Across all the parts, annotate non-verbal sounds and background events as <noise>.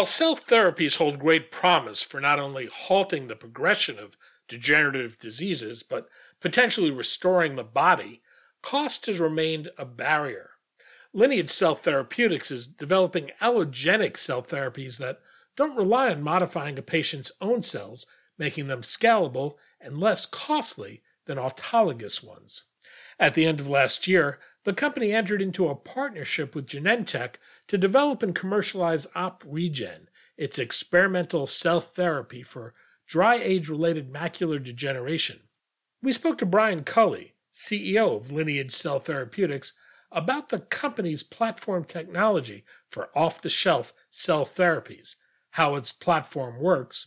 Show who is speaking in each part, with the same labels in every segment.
Speaker 1: While cell therapies hold great promise for not only halting the progression of degenerative diseases, but potentially restoring the body, cost has remained a barrier. Lineage Cell Therapeutics is developing allogenic cell therapies that don't rely on modifying a patient's own cells, making them scalable and less costly than autologous ones. At the end of last year, the company entered into a partnership with Genentech to develop and commercialize OpRegen, its experimental cell therapy for dry age related macular degeneration. We spoke to Brian Culley, CEO of Lineage Cell Therapeutics, about the company's platform technology for off the shelf cell therapies, how its platform works,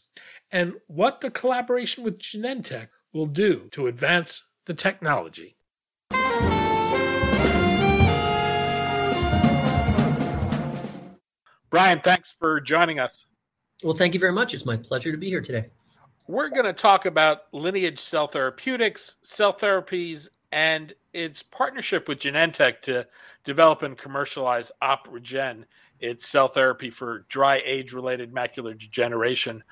Speaker 1: and what the collaboration with Genentech will do to advance the technology. Brian, thanks for joining us.
Speaker 2: Well, thank you very much. It's my pleasure to be here today.
Speaker 1: We're going to talk about Lineage Cell Therapeutics, cell therapies, and its partnership with Genentech to develop and commercialize OpRegen, its cell therapy for dry age related macular degeneration.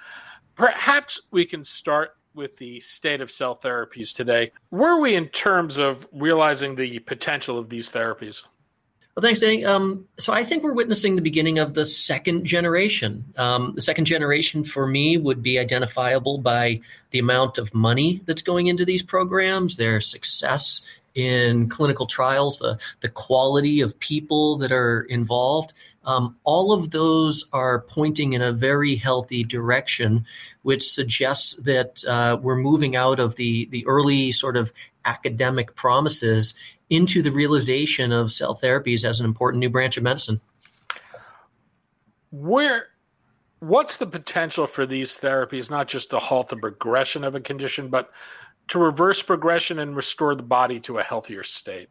Speaker 1: Perhaps we can start with the state of cell therapies today. Where are we in terms of realizing the potential of these therapies?
Speaker 2: Well, thanks, Danny. Um, so I think we're witnessing the beginning of the second generation. Um, the second generation for me would be identifiable by the amount of money that's going into these programs, their success in clinical trials, the, the quality of people that are involved. Um, all of those are pointing in a very healthy direction, which suggests that uh, we're moving out of the, the early sort of academic promises into the realization of cell therapies as an important new branch of medicine.
Speaker 1: Where what's the potential for these therapies not just to halt the progression of a condition but to reverse progression and restore the body to a healthier state?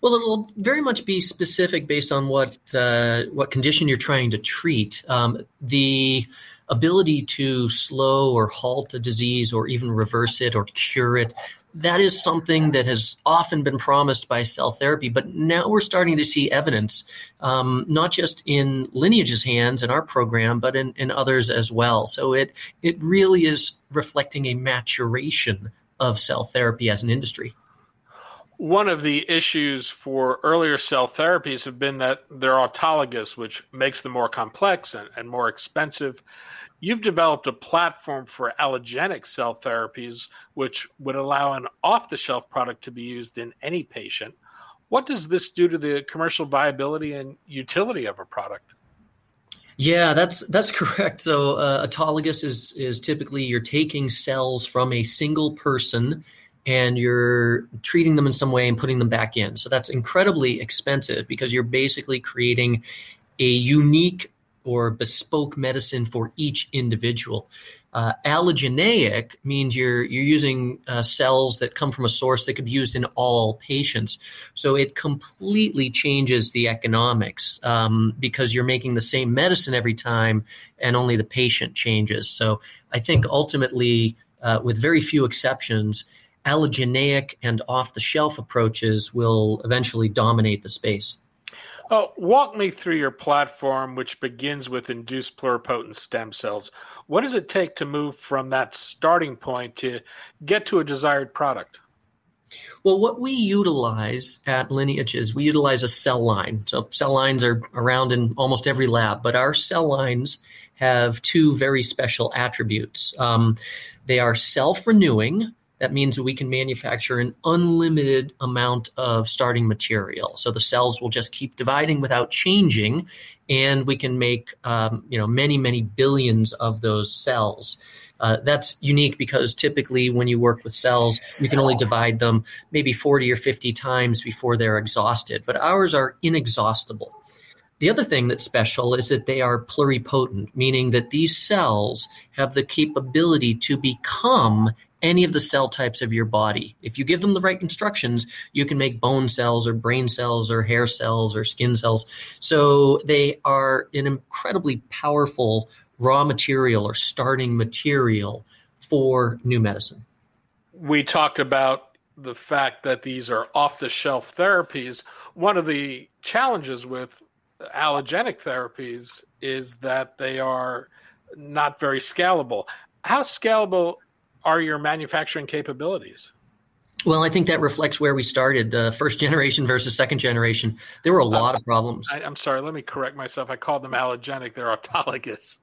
Speaker 2: Well, it'll very much be specific based on what uh, what condition you're trying to treat. Um, the ability to slow or halt a disease, or even reverse it or cure it, that is something that has often been promised by cell therapy, but now we're starting to see evidence, um, not just in Lineage's hands in our program, but in, in others as well. So it it really is reflecting a maturation of cell therapy as an industry.
Speaker 1: One of the issues for earlier cell therapies have been that they're autologous, which makes them more complex and, and more expensive. You've developed a platform for allogenic cell therapies, which would allow an off the shelf product to be used in any patient. What does this do to the commercial viability and utility of a product?
Speaker 2: Yeah, that's that's <laughs> correct. So uh, autologous is is typically you're taking cells from a single person and you're treating them in some way and putting them back in. So that's incredibly expensive because you're basically creating a unique or bespoke medicine for each individual. Uh, allogeneic means you're you're using uh, cells that come from a source that could be used in all patients. So it completely changes the economics um, because you're making the same medicine every time, and only the patient changes. So I think ultimately, uh, with very few exceptions, allogeneic and off the shelf approaches will eventually dominate the space.
Speaker 1: Oh, walk me through your platform, which begins with induced pluripotent stem cells. What does it take to move from that starting point to get to a desired product?
Speaker 2: Well, what we utilize at Lineage is we utilize a cell line. So, cell lines are around in almost every lab, but our cell lines have two very special attributes. Um, they are self renewing, that means we can manufacture an unlimited amount of starting material. So the cells will just keep dividing without changing, and we can make um, you know many many billions of those cells. Uh, that's unique because typically when you work with cells, you can only divide them maybe 40 or 50 times before they're exhausted. But ours are inexhaustible. The other thing that's special is that they are pluripotent, meaning that these cells have the capability to become any of the cell types of your body. If you give them the right instructions, you can make bone cells or brain cells or hair cells or skin cells. So they are an incredibly powerful raw material or starting material for new medicine.
Speaker 1: We talked about the fact that these are off the shelf therapies. One of the challenges with allogenic therapies is that they are not very scalable. How scalable are your manufacturing capabilities?
Speaker 2: Well, I think that reflects where we started, uh, first generation versus second generation. There were a lot uh, of problems.
Speaker 1: I, am sorry, let me correct myself. I called them allogenic; they're autologous.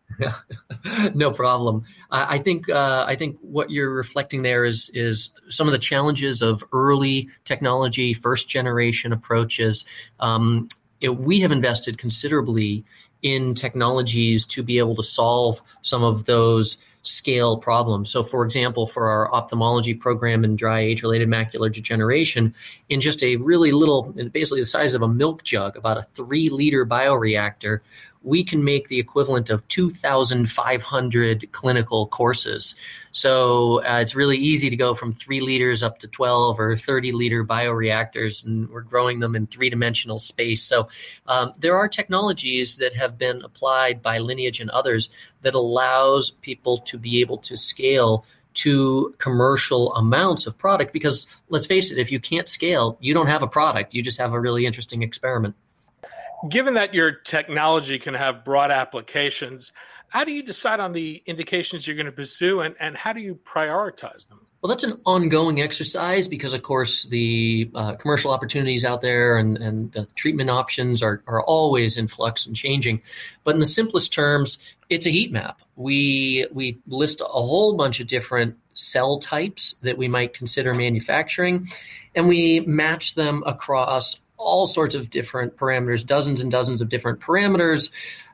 Speaker 1: <laughs>
Speaker 2: no problem. I think uh, I think what you're reflecting there is is some of the challenges of early technology, first generation approaches. Um, it, we have invested considerably in technologies to be able to solve some of those scale problems. So, for example, for our ophthalmology program in dry age related macular degeneration, in just a really little, basically the size of a milk jug, about a three liter bioreactor, we can make the equivalent of 2,500 clinical courses. So uh, it's really easy to go from three liters up to 12 or 30 liter bioreactors, and we're growing them in three dimensional space. So um, there are technologies that have been applied by Lineage and others that allows people to be able to scale to commercial amounts of product because let's face it if you can't scale you don't have a product you just have a really interesting experiment
Speaker 1: given that your technology can have broad applications, how do you decide on the indications you're going to pursue and, and how do you prioritize them?
Speaker 2: Well, that's an ongoing exercise because, of course, the uh, commercial opportunities out there and, and the treatment options are, are always in flux and changing. But in the simplest terms, it's a heat map. We, we list a whole bunch of different cell types that we might consider manufacturing, and we match them across all sorts of different parameters, dozens and dozens of different parameters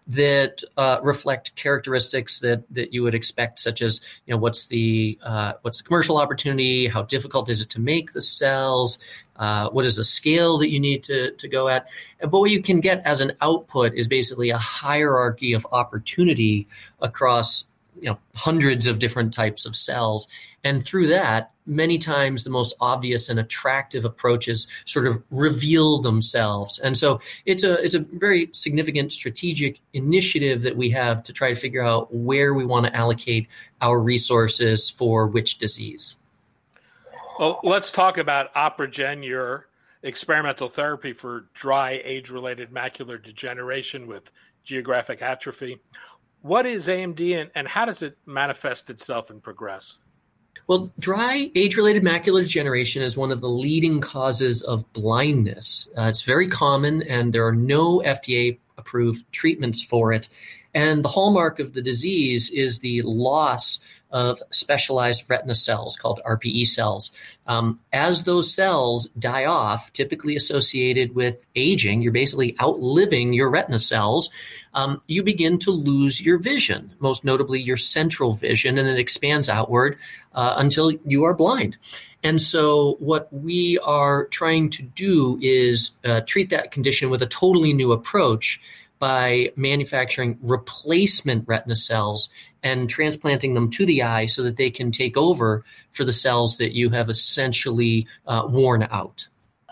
Speaker 2: that uh, reflect characteristics that that you would expect, such as you know what's the uh, what's the commercial opportunity, how difficult is it to make the cells, uh, what is the scale that you need to to go at, but what you can get as an output is basically a hierarchy of opportunity across you know hundreds of different types of cells. And through that many times the most obvious and attractive approaches sort of reveal themselves. And so it's a it's a very significant strategic initiative that we have to try to figure out where we want to allocate our resources for which disease.
Speaker 1: Well let's talk about OpRegen your experimental therapy for dry age related macular degeneration with geographic atrophy what is AMD and, and how does it manifest itself and progress?
Speaker 2: Well, dry age related macular degeneration is one of the leading causes of blindness. Uh, it's very common, and there are no FDA approved treatments for it. And the hallmark of the disease is the loss of specialized retina cells called RPE cells. Um, as those cells die off, typically associated with aging, you're basically outliving your retina cells. Um, you begin to lose your vision, most notably your central vision, and it expands outward uh, until you are blind. And so, what we are trying to do is uh, treat that condition with a totally new approach by manufacturing replacement retina cells and transplanting them to the eye so that they can take over for the cells that you have essentially uh, worn out.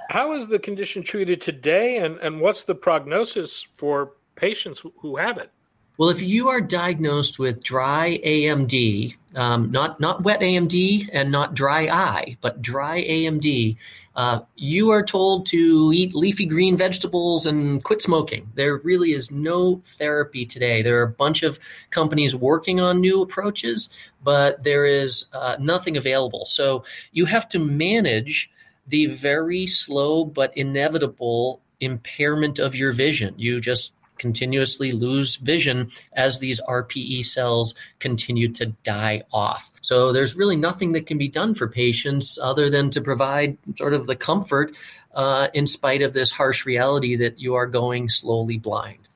Speaker 1: How is the condition treated today, and, and what's the prognosis for patients who have it?
Speaker 2: Well, if you are diagnosed with dry AMD, um, not not wet AMD and not dry eye, but dry AMD, uh, you are told to eat leafy green vegetables and quit smoking. There really is no therapy today. There are a bunch of companies working on new approaches, but there is uh, nothing available. So you have to manage the very slow but inevitable impairment of your vision. You just continuously lose vision as these RPE cells continue to die off. So there's really nothing that can be done for patients other than to provide sort of the comfort uh, in spite of this harsh reality that you are going slowly blind.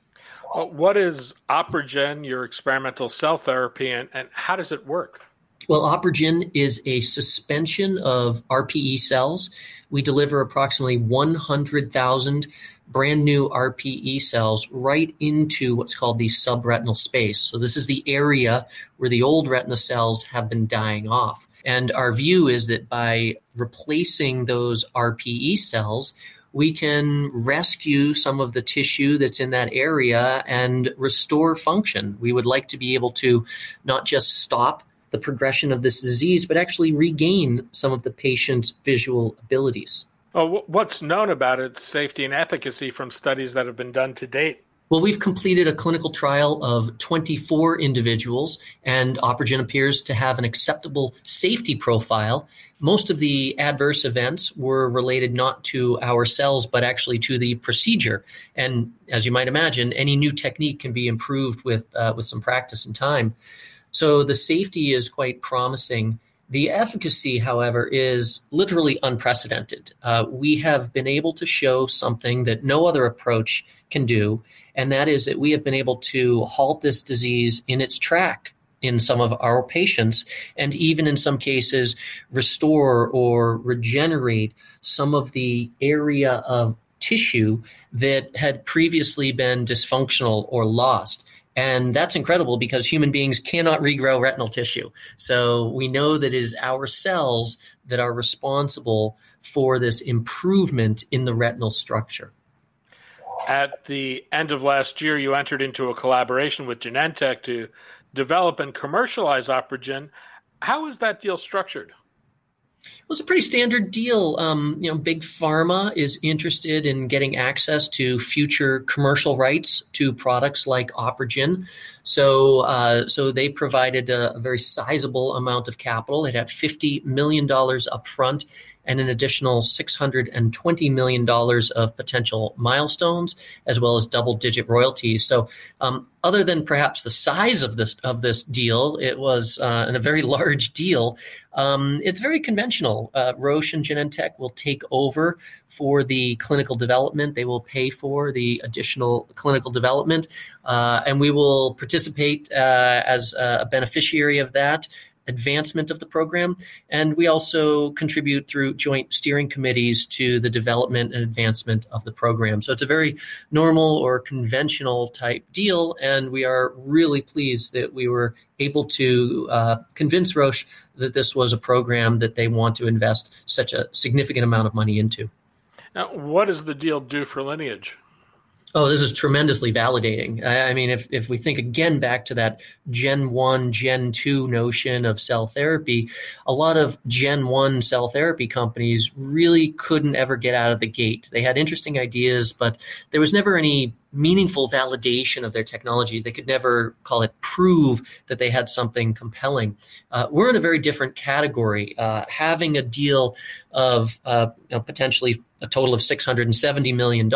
Speaker 1: Well, what is OpRegen, your experimental cell therapy, and, and how does it work?
Speaker 2: Well, OpRegen is a suspension of RPE cells. We deliver approximately 100,000 brand new RPE cells right into what's called the subretinal space. So, this is the area where the old retina cells have been dying off. And our view is that by replacing those RPE cells, we can rescue some of the tissue that's in that area and restore function. We would like to be able to not just stop the progression of this disease, but actually regain some of the patient's visual abilities.
Speaker 1: Well, what's known about its safety and efficacy from studies that have been done to date?
Speaker 2: Well, we've completed a clinical trial of 24 individuals, and OpRegen appears to have an acceptable safety profile. Most of the adverse events were related not to our cells, but actually to the procedure. And as you might imagine, any new technique can be improved with uh, with some practice and time. So the safety is quite promising. The efficacy, however, is literally unprecedented. Uh, we have been able to show something that no other approach can do, and that is that we have been able to halt this disease in its track in some of our patients, and even in some cases, restore or regenerate some of the area of tissue that had previously been dysfunctional or lost. And that's incredible because human beings cannot regrow retinal tissue. So we know that it is our cells that are responsible for this improvement in the retinal structure.
Speaker 1: At the end of last year, you entered into a collaboration with Genentech to develop and commercialize OpRegen. How is that deal structured?
Speaker 2: Well, it's a pretty standard deal. Um, you know, big pharma is interested in getting access to future commercial rights to products like OpRegen. So, uh, so they provided a, a, very sizable amount of capital. It had fifty million dollars upfront and an additional $620 million of potential milestones, as well as double digit royalties. So, um, other than perhaps the size of this of this deal, it was uh, a very <laughs> large deal. Um, it's very conventional. Uh, Roche and Genentech will take over for the clinical development. They will pay for the additional clinical development, uh, and we will participate uh, as a beneficiary of that advancement of the program. And we also contribute through joint steering committees to the development and advancement of the program. So it's a very normal or conventional type deal. And we are really pleased that we were able to uh, convince Roche that this was a program that they want to invest such a significant amount of money into.
Speaker 1: Now, what does the deal do for Lineage?
Speaker 2: Oh, this is tremendously validating. I, I, mean, if, if we think again back to that Gen 1, Gen 2 notion of cell therapy, a lot of Gen 1 cell therapy companies really couldn't ever get out of the gate. They had interesting ideas, but there was never any meaningful validation of their technology. They could never call it prove that they had something compelling. Uh, we're in a very different category. Uh, having a deal of uh, you know, potentially a total of $670 million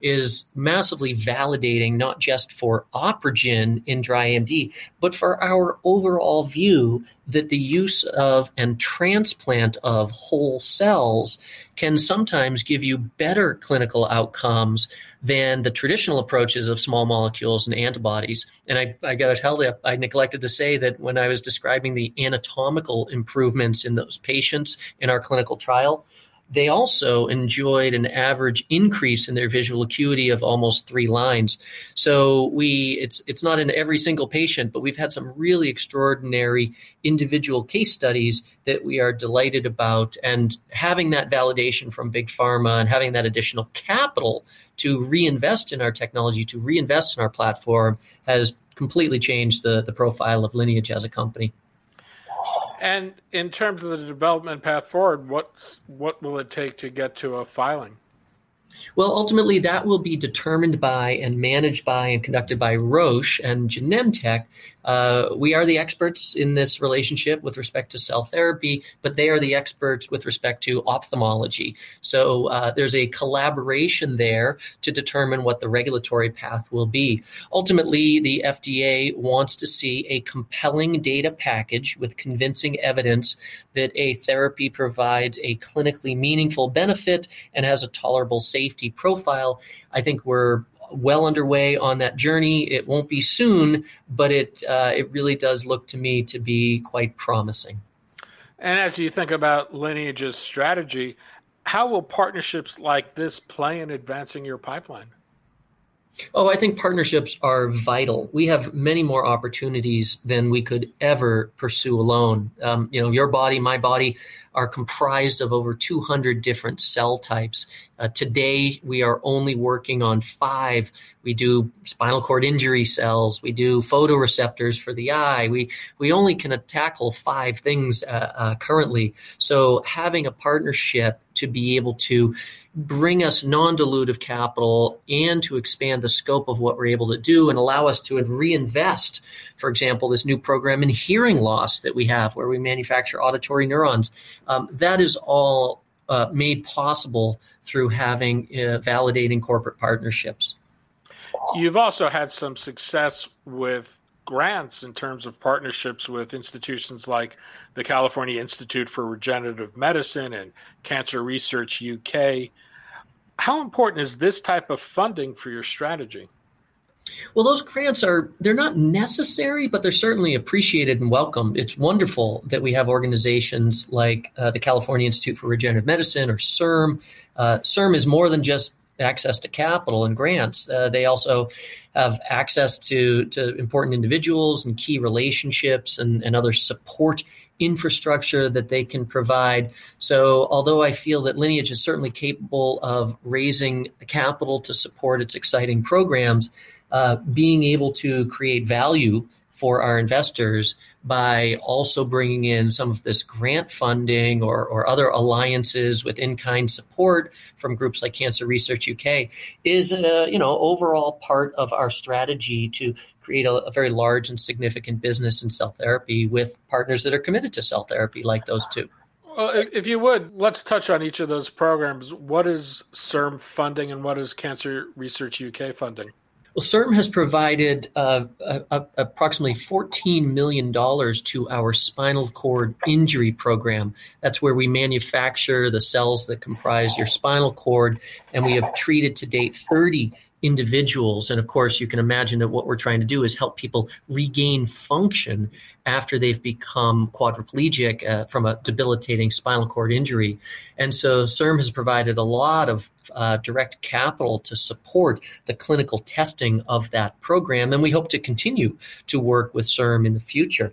Speaker 2: is massively validating not just for OpRegen in dry AMD, but for our overall view that the use of and transplant of whole cells can sometimes give you better clinical outcomes than the traditional approaches of small molecules and antibodies. And I, I got to tell you, I neglected to say that when I was describing the anatomical improvements in those patients in our clinical trial, they also enjoyed an average increase in their visual acuity of almost three lines. So we it's it's not in every single patient, but we've had some really extraordinary individual case studies that we are delighted about. And having that validation from big pharma and having that additional capital to reinvest in our technology, to reinvest in our platform, has completely changed the the profile of Lineage as a company.
Speaker 1: And in terms of the development path forward, what's what will it take to get to a filing?
Speaker 2: Well, ultimately, that will be determined by and managed by and conducted by Roche and Genentech. Uh, we are the experts in this relationship with respect to cell therapy, but they are the experts with respect to ophthalmology. So uh, there's a collaboration there to determine what the regulatory path will be. Ultimately, the FDA wants to see a compelling data package with convincing evidence that a therapy provides a clinically meaningful benefit and has a tolerable safety profile. I think we're well underway on that journey. It won't be soon, but it uh, it really does look to me to be quite promising.
Speaker 1: And as you think about Lineage's strategy, how will partnerships like this play in advancing your pipeline?
Speaker 2: Oh, I think partnerships are vital. We have many more opportunities than we could ever pursue alone. Um, you know, your body, my body are comprised of over 200 different cell types. Uh, today, we are only working on five. We do spinal cord injury cells. We do photoreceptors for the eye. We we only can tackle five things uh, uh, currently. So having a partnership to be able to bring us non-dilutive capital and to expand the scope of what we're able to do and allow us to reinvest for example this new program in hearing loss that we have where we manufacture auditory neurons. Um, that is all uh, made possible through having uh, validating corporate partnerships.
Speaker 1: You've also had some success with grants in terms of partnerships with institutions like the California Institute for Regenerative Medicine and Cancer Research UK. How important is this type of funding for your strategy?
Speaker 2: Well, those grants are they're not necessary, but they're certainly appreciated and welcome. It's wonderful that we have organizations like uh, the California Institute for Regenerative Medicine or CIRM. Uh, CIRM is more than just access to capital and grants. Uh, they also have access to, to important individuals and key relationships and, and other support infrastructure that they can provide. So, although I feel that Lineage is certainly capable of raising capital to support its exciting programs, uh, being able to create value for our investors by also bringing in some of this grant funding or, or other alliances with in-kind support from groups like Cancer Research UK is a you know overall part of our strategy to create a, a very large and significant business in cell therapy with partners that are committed to cell therapy like those two.
Speaker 1: Well, if you would, let's touch on each of those programs. What is CIRM funding and what is Cancer Research UK funding?
Speaker 2: Well, CIRM has provided uh, approximately $14 million to our spinal cord injury program. That's where we manufacture the cells that comprise your spinal cord, and we have treated to date 30 individuals. And of course, you can imagine that what we're trying to do is help people regain function after they've become quadriplegic uh, from a debilitating spinal cord injury. And so CIRM has provided a lot of uh, direct capital to support the clinical testing of that program. And we hope to continue to work with CIRM in the future.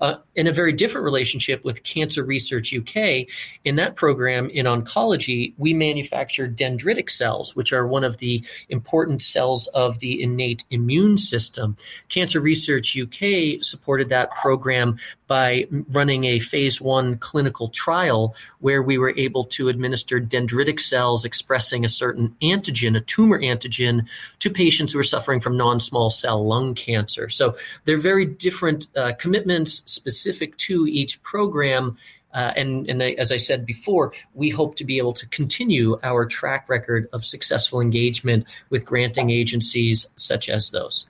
Speaker 2: Uh, in a very different relationship with Cancer Research UK. In that program in oncology, we manufacture dendritic cells, which are one of the important cells of the innate immune system. Cancer Research UK supported that program by running a phase one clinical trial where we were able to administer dendritic cells expressing a certain antigen, a tumor antigen, to patients who are suffering from non small cell lung cancer. So they're very different uh, commitments specific to each program. Uh, and, and as I said before, we hope to be able to continue our track record of successful engagement with granting agencies such as those.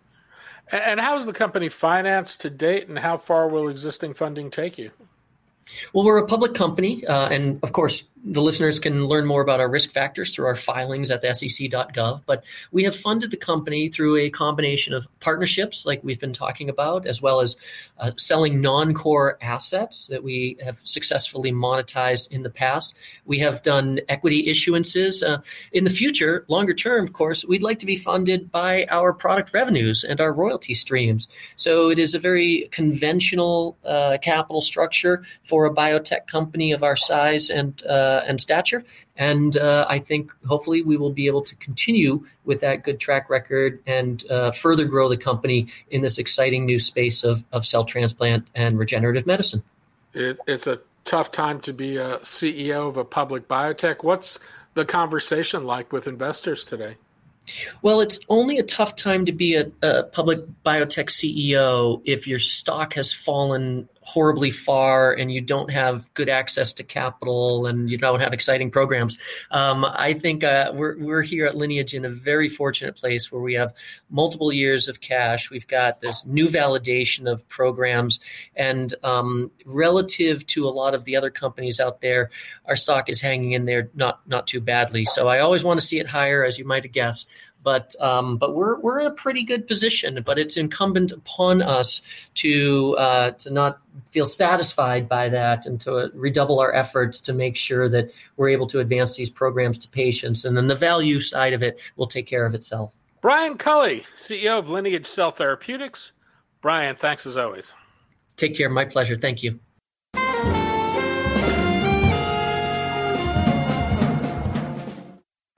Speaker 1: And how is the company financed to date, and how far will existing funding take you?
Speaker 2: Well, we're a public company, uh, and of course, the listeners can learn more about our risk factors through our filings at the sec.gov. But we have funded the company through a combination of partnerships, like we've been talking about, as well as uh, selling non core assets that we have successfully monetized in the past. We have done equity issuances. Uh, in the future, longer term, of course, we'd like to be funded by our product revenues and our royalty streams. So it is a very conventional uh, capital structure for a biotech company of our size and uh, and stature. And uh, I think hopefully we will be able to continue with that good track record and uh, further grow the company in this exciting new space of, of cell transplant and regenerative medicine.
Speaker 1: It, it's a tough time to be a CEO of a public biotech. What's the conversation like with investors today?
Speaker 2: Well, it's only a tough time to be a, a, public biotech CEO if your stock has fallen horribly far and you don't have good access to capital and you don't have exciting programs. Um, I think uh, we're, we're here at Lineage in a very fortunate place where we have multiple years of cash. We've got this new validation of programs, and um, relative to a lot of the other companies out there, our stock is hanging in there not not too badly. So I always want to see it higher, as you might have guessed. But um, but we're we're in a pretty good position. But it's incumbent upon us to uh, to not feel satisfied by that and to redouble our efforts to make sure that we're able to advance these programs to patients. And then the value side of it will take care of itself.
Speaker 3: Brian Culley, CEO of Lineage Cell Therapeutics. Brian, thanks as always.
Speaker 2: Take care. My pleasure. Thank you.